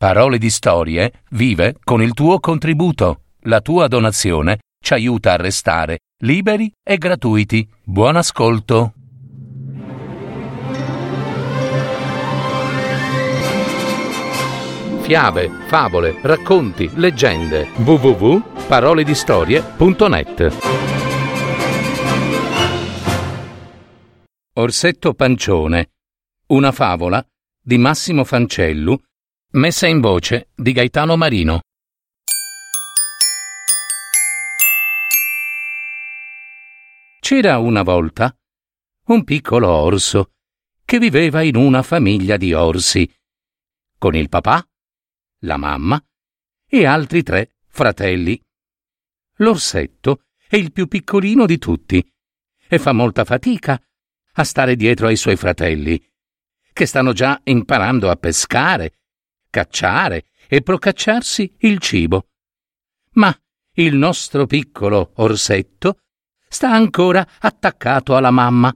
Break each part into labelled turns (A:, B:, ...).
A: Parole di Storie vive con il tuo contributo. La tua donazione ci aiuta a restare liberi e gratuiti. Buon ascolto. Fiabe, favole, racconti, leggende. www.paroledistorie.net Orsetto Pancione. Una favola di Massimo Fancellu Messa in voce di Gaetano Marino. C'era una volta un piccolo orso che viveva in una famiglia di orsi, con il papà, la mamma e altri tre fratelli. L'orsetto è il più piccolino di tutti e fa molta fatica a stare dietro ai suoi fratelli, che stanno già imparando a pescare cacciare e procacciarsi il cibo. Ma il nostro piccolo orsetto sta ancora attaccato alla mamma.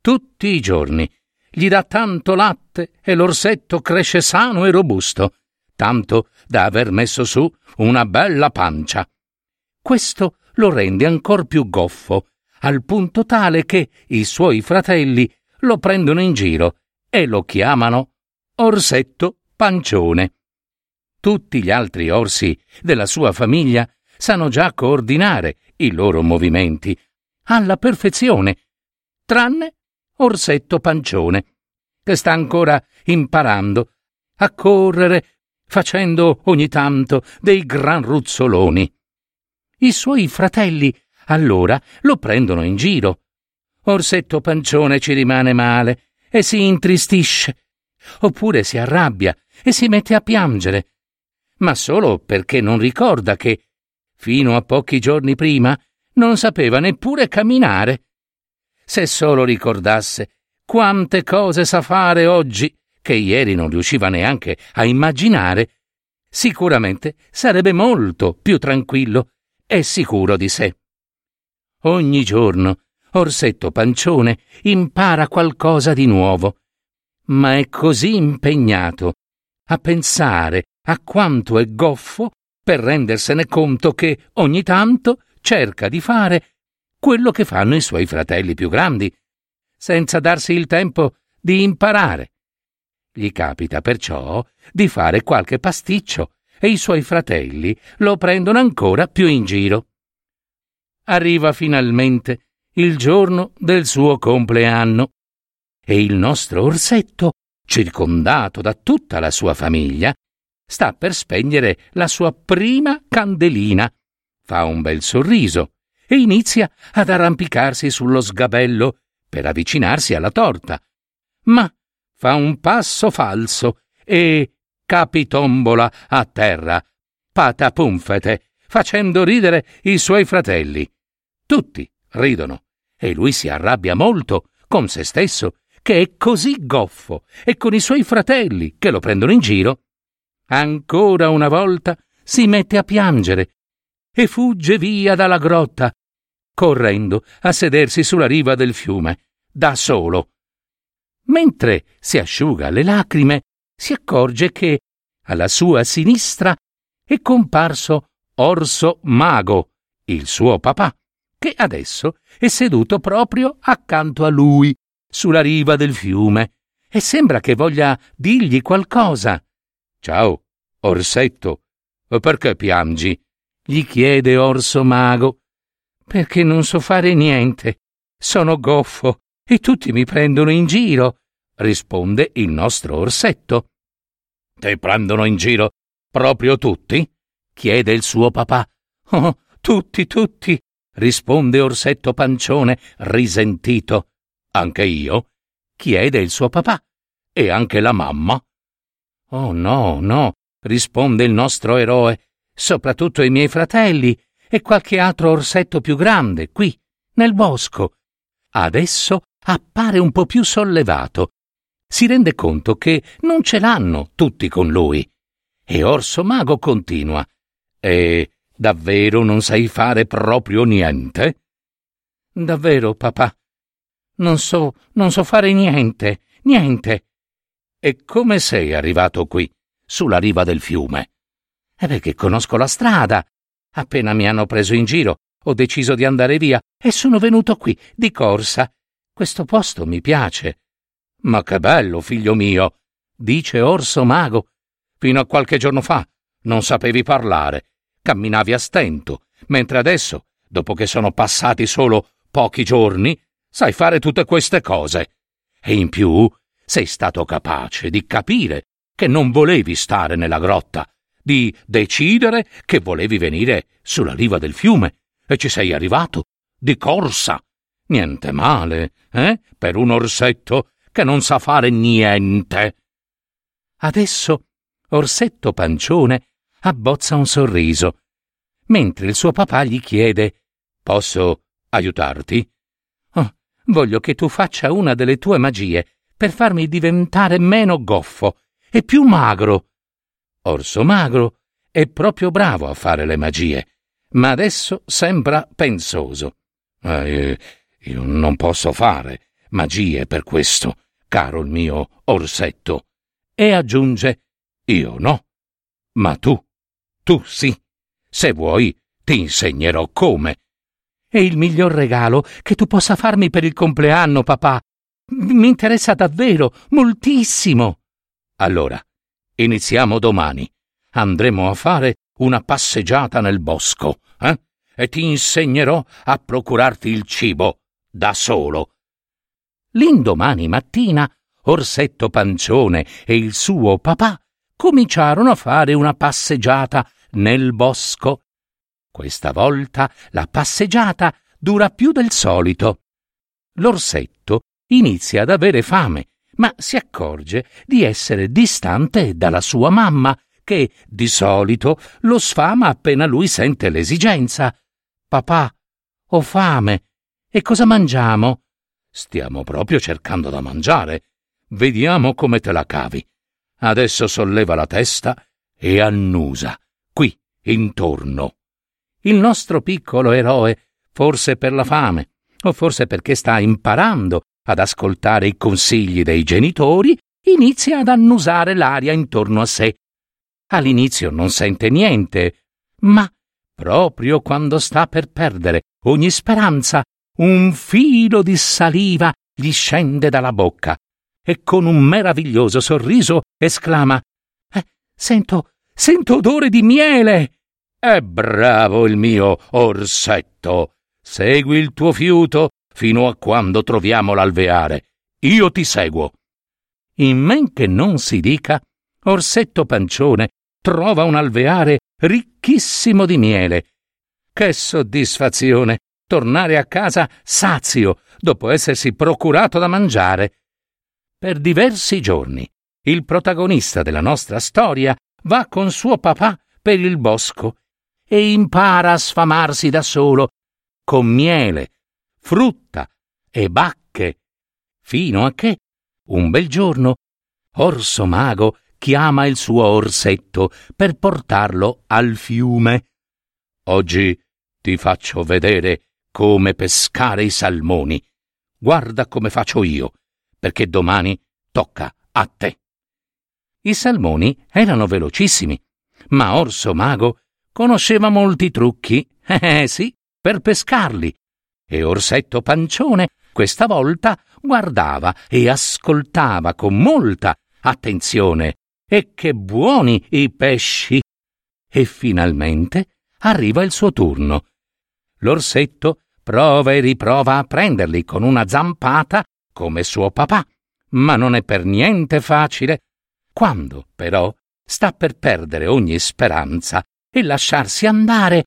A: Tutti i giorni gli dà tanto latte e l'orsetto cresce sano e robusto, tanto da aver messo su una bella pancia. Questo lo rende ancor più goffo, al punto tale che i suoi fratelli lo prendono in giro e lo chiamano Orsetto pancione. Tutti gli altri orsi della sua famiglia sanno già coordinare i loro movimenti alla perfezione, tranne Orsetto Pancione, che sta ancora imparando a correre facendo ogni tanto dei gran ruzzoloni. I suoi fratelli allora lo prendono in giro. Orsetto Pancione ci rimane male e si intristisce, oppure si arrabbia e si mette a piangere, ma solo perché non ricorda che, fino a pochi giorni prima, non sapeva neppure camminare. Se solo ricordasse quante cose sa fare oggi che ieri non riusciva neanche a immaginare, sicuramente sarebbe molto più tranquillo e sicuro di sé. Ogni giorno Orsetto Pancione impara qualcosa di nuovo, ma è così impegnato a pensare a quanto è goffo per rendersene conto che ogni tanto cerca di fare quello che fanno i suoi fratelli più grandi, senza darsi il tempo di imparare. Gli capita perciò di fare qualche pasticcio e i suoi fratelli lo prendono ancora più in giro. Arriva finalmente il giorno del suo compleanno e il nostro orsetto circondato da tutta la sua famiglia, sta per spegnere la sua prima candelina. Fa un bel sorriso e inizia ad arrampicarsi sullo sgabello per avvicinarsi alla torta. Ma fa un passo falso e capitombola a terra, patapumfete, facendo ridere i suoi fratelli. Tutti ridono e lui si arrabbia molto con se stesso che è così goffo e con i suoi fratelli che lo prendono in giro, ancora una volta si mette a piangere e fugge via dalla grotta, correndo a sedersi sulla riva del fiume, da solo. Mentre si asciuga le lacrime, si accorge che alla sua sinistra è comparso Orso Mago, il suo papà, che adesso è seduto proprio accanto a lui, sulla riva del fiume e sembra che voglia dirgli qualcosa. Ciao, Orsetto, perché piangi? gli chiede Orso Mago. Perché non so fare niente. Sono goffo e tutti mi prendono in giro, risponde il nostro Orsetto. Ti prendono in giro proprio tutti? chiede il suo papà. Oh, tutti, tutti, risponde Orsetto Pancione, risentito. Anche io? chiede il suo papà. E anche la mamma? Oh no, no, risponde il nostro eroe, soprattutto i miei fratelli e qualche altro orsetto più grande, qui, nel bosco. Adesso appare un po' più sollevato. Si rende conto che non ce l'hanno tutti con lui. E Orso Mago continua. E davvero non sai fare proprio niente? Davvero, papà, non so, non so fare niente, niente. E come sei arrivato qui, sulla riva del fiume. E perché conosco la strada. Appena mi hanno preso in giro, ho deciso di andare via e sono venuto qui, di corsa. Questo posto mi piace. Ma che bello, figlio mio, dice Orso Mago. Fino a qualche giorno fa non sapevi parlare, camminavi a stento, mentre adesso, dopo che sono passati solo pochi giorni, sai fare tutte queste cose. E in più sei stato capace di capire che non volevi stare nella grotta, di decidere che volevi venire sulla riva del fiume e ci sei arrivato di corsa. Niente male, eh? Per un orsetto che non sa fare niente. Adesso Orsetto Pancione abbozza un sorriso, mentre il suo papà gli chiede Posso aiutarti? Voglio che tu faccia una delle tue magie per farmi diventare meno goffo e più magro. Orso magro è proprio bravo a fare le magie, ma adesso sembra pensoso. Eh, io non posso fare magie per questo, caro il mio orsetto. E aggiunge io no. Ma tu, tu sì. Se vuoi, ti insegnerò come. È il miglior regalo che tu possa farmi per il compleanno, papà. Mi interessa davvero, moltissimo. Allora, iniziamo domani. Andremo a fare una passeggiata nel bosco, eh? E ti insegnerò a procurarti il cibo da solo. L'indomani mattina Orsetto Pancione e il suo papà cominciarono a fare una passeggiata nel bosco. Questa volta la passeggiata dura più del solito. L'orsetto inizia ad avere fame, ma si accorge di essere distante dalla sua mamma, che di solito lo sfama appena lui sente l'esigenza. Papà, ho fame. E cosa mangiamo? Stiamo proprio cercando da mangiare. Vediamo come te la cavi. Adesso solleva la testa e annusa, qui, intorno. Il nostro piccolo eroe, forse per la fame, o forse perché sta imparando ad ascoltare i consigli dei genitori, inizia ad annusare l'aria intorno a sé. All'inizio non sente niente, ma proprio quando sta per perdere ogni speranza, un filo di saliva gli scende dalla bocca e con un meraviglioso sorriso esclama eh, Sento, sento odore di miele. È bravo il mio orsetto. Segui il tuo fiuto fino a quando troviamo l'alveare. Io ti seguo. In men che non si dica, Orsetto Pancione trova un alveare ricchissimo di miele. Che soddisfazione tornare a casa sazio dopo essersi procurato da mangiare. Per diversi giorni il protagonista della nostra storia va con suo papà per il bosco e impara a sfamarsi da solo con miele, frutta e bacche, fino a che, un bel giorno, Orso Mago chiama il suo orsetto per portarlo al fiume. Oggi ti faccio vedere come pescare i salmoni. Guarda come faccio io perché domani tocca a te. I salmoni erano velocissimi, ma Orso Mago conosceva molti trucchi, eh sì, per pescarli. E Orsetto Pancione questa volta guardava e ascoltava con molta attenzione. E che buoni i pesci! E finalmente arriva il suo turno. L'orsetto prova e riprova a prenderli con una zampata come suo papà, ma non è per niente facile. Quando, però, sta per perdere ogni speranza e lasciarsi andare,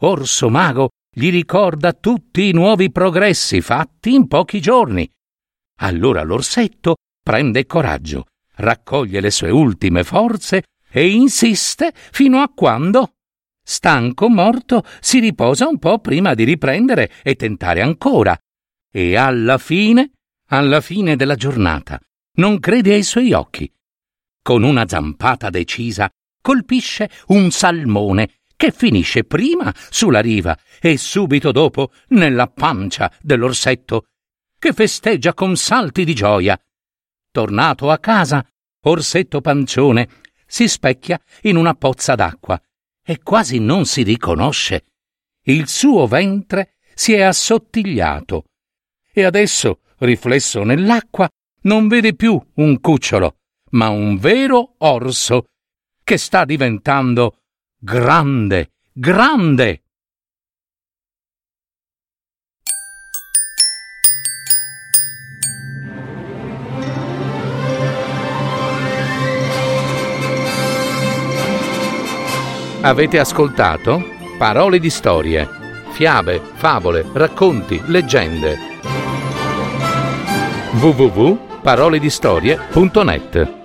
A: Orso Mago gli ricorda tutti i nuovi progressi fatti in pochi giorni. Allora l'orsetto prende coraggio, raccoglie le sue ultime forze e insiste fino a quando, stanco morto, si riposa un po' prima di riprendere e tentare ancora. E alla fine alla fine della giornata, non crede ai suoi occhi. Con una zampata decisa colpisce un salmone che finisce prima sulla riva e subito dopo nella pancia dell'orsetto, che festeggia con salti di gioia. Tornato a casa, Orsetto Pancione si specchia in una pozza d'acqua e quasi non si riconosce. Il suo ventre si è assottigliato e adesso, riflesso nell'acqua, non vede più un cucciolo, ma un vero orso che sta diventando grande, grande. Avete ascoltato Parole di storie, fiabe, favole, racconti, leggende. www.paroledistorie.net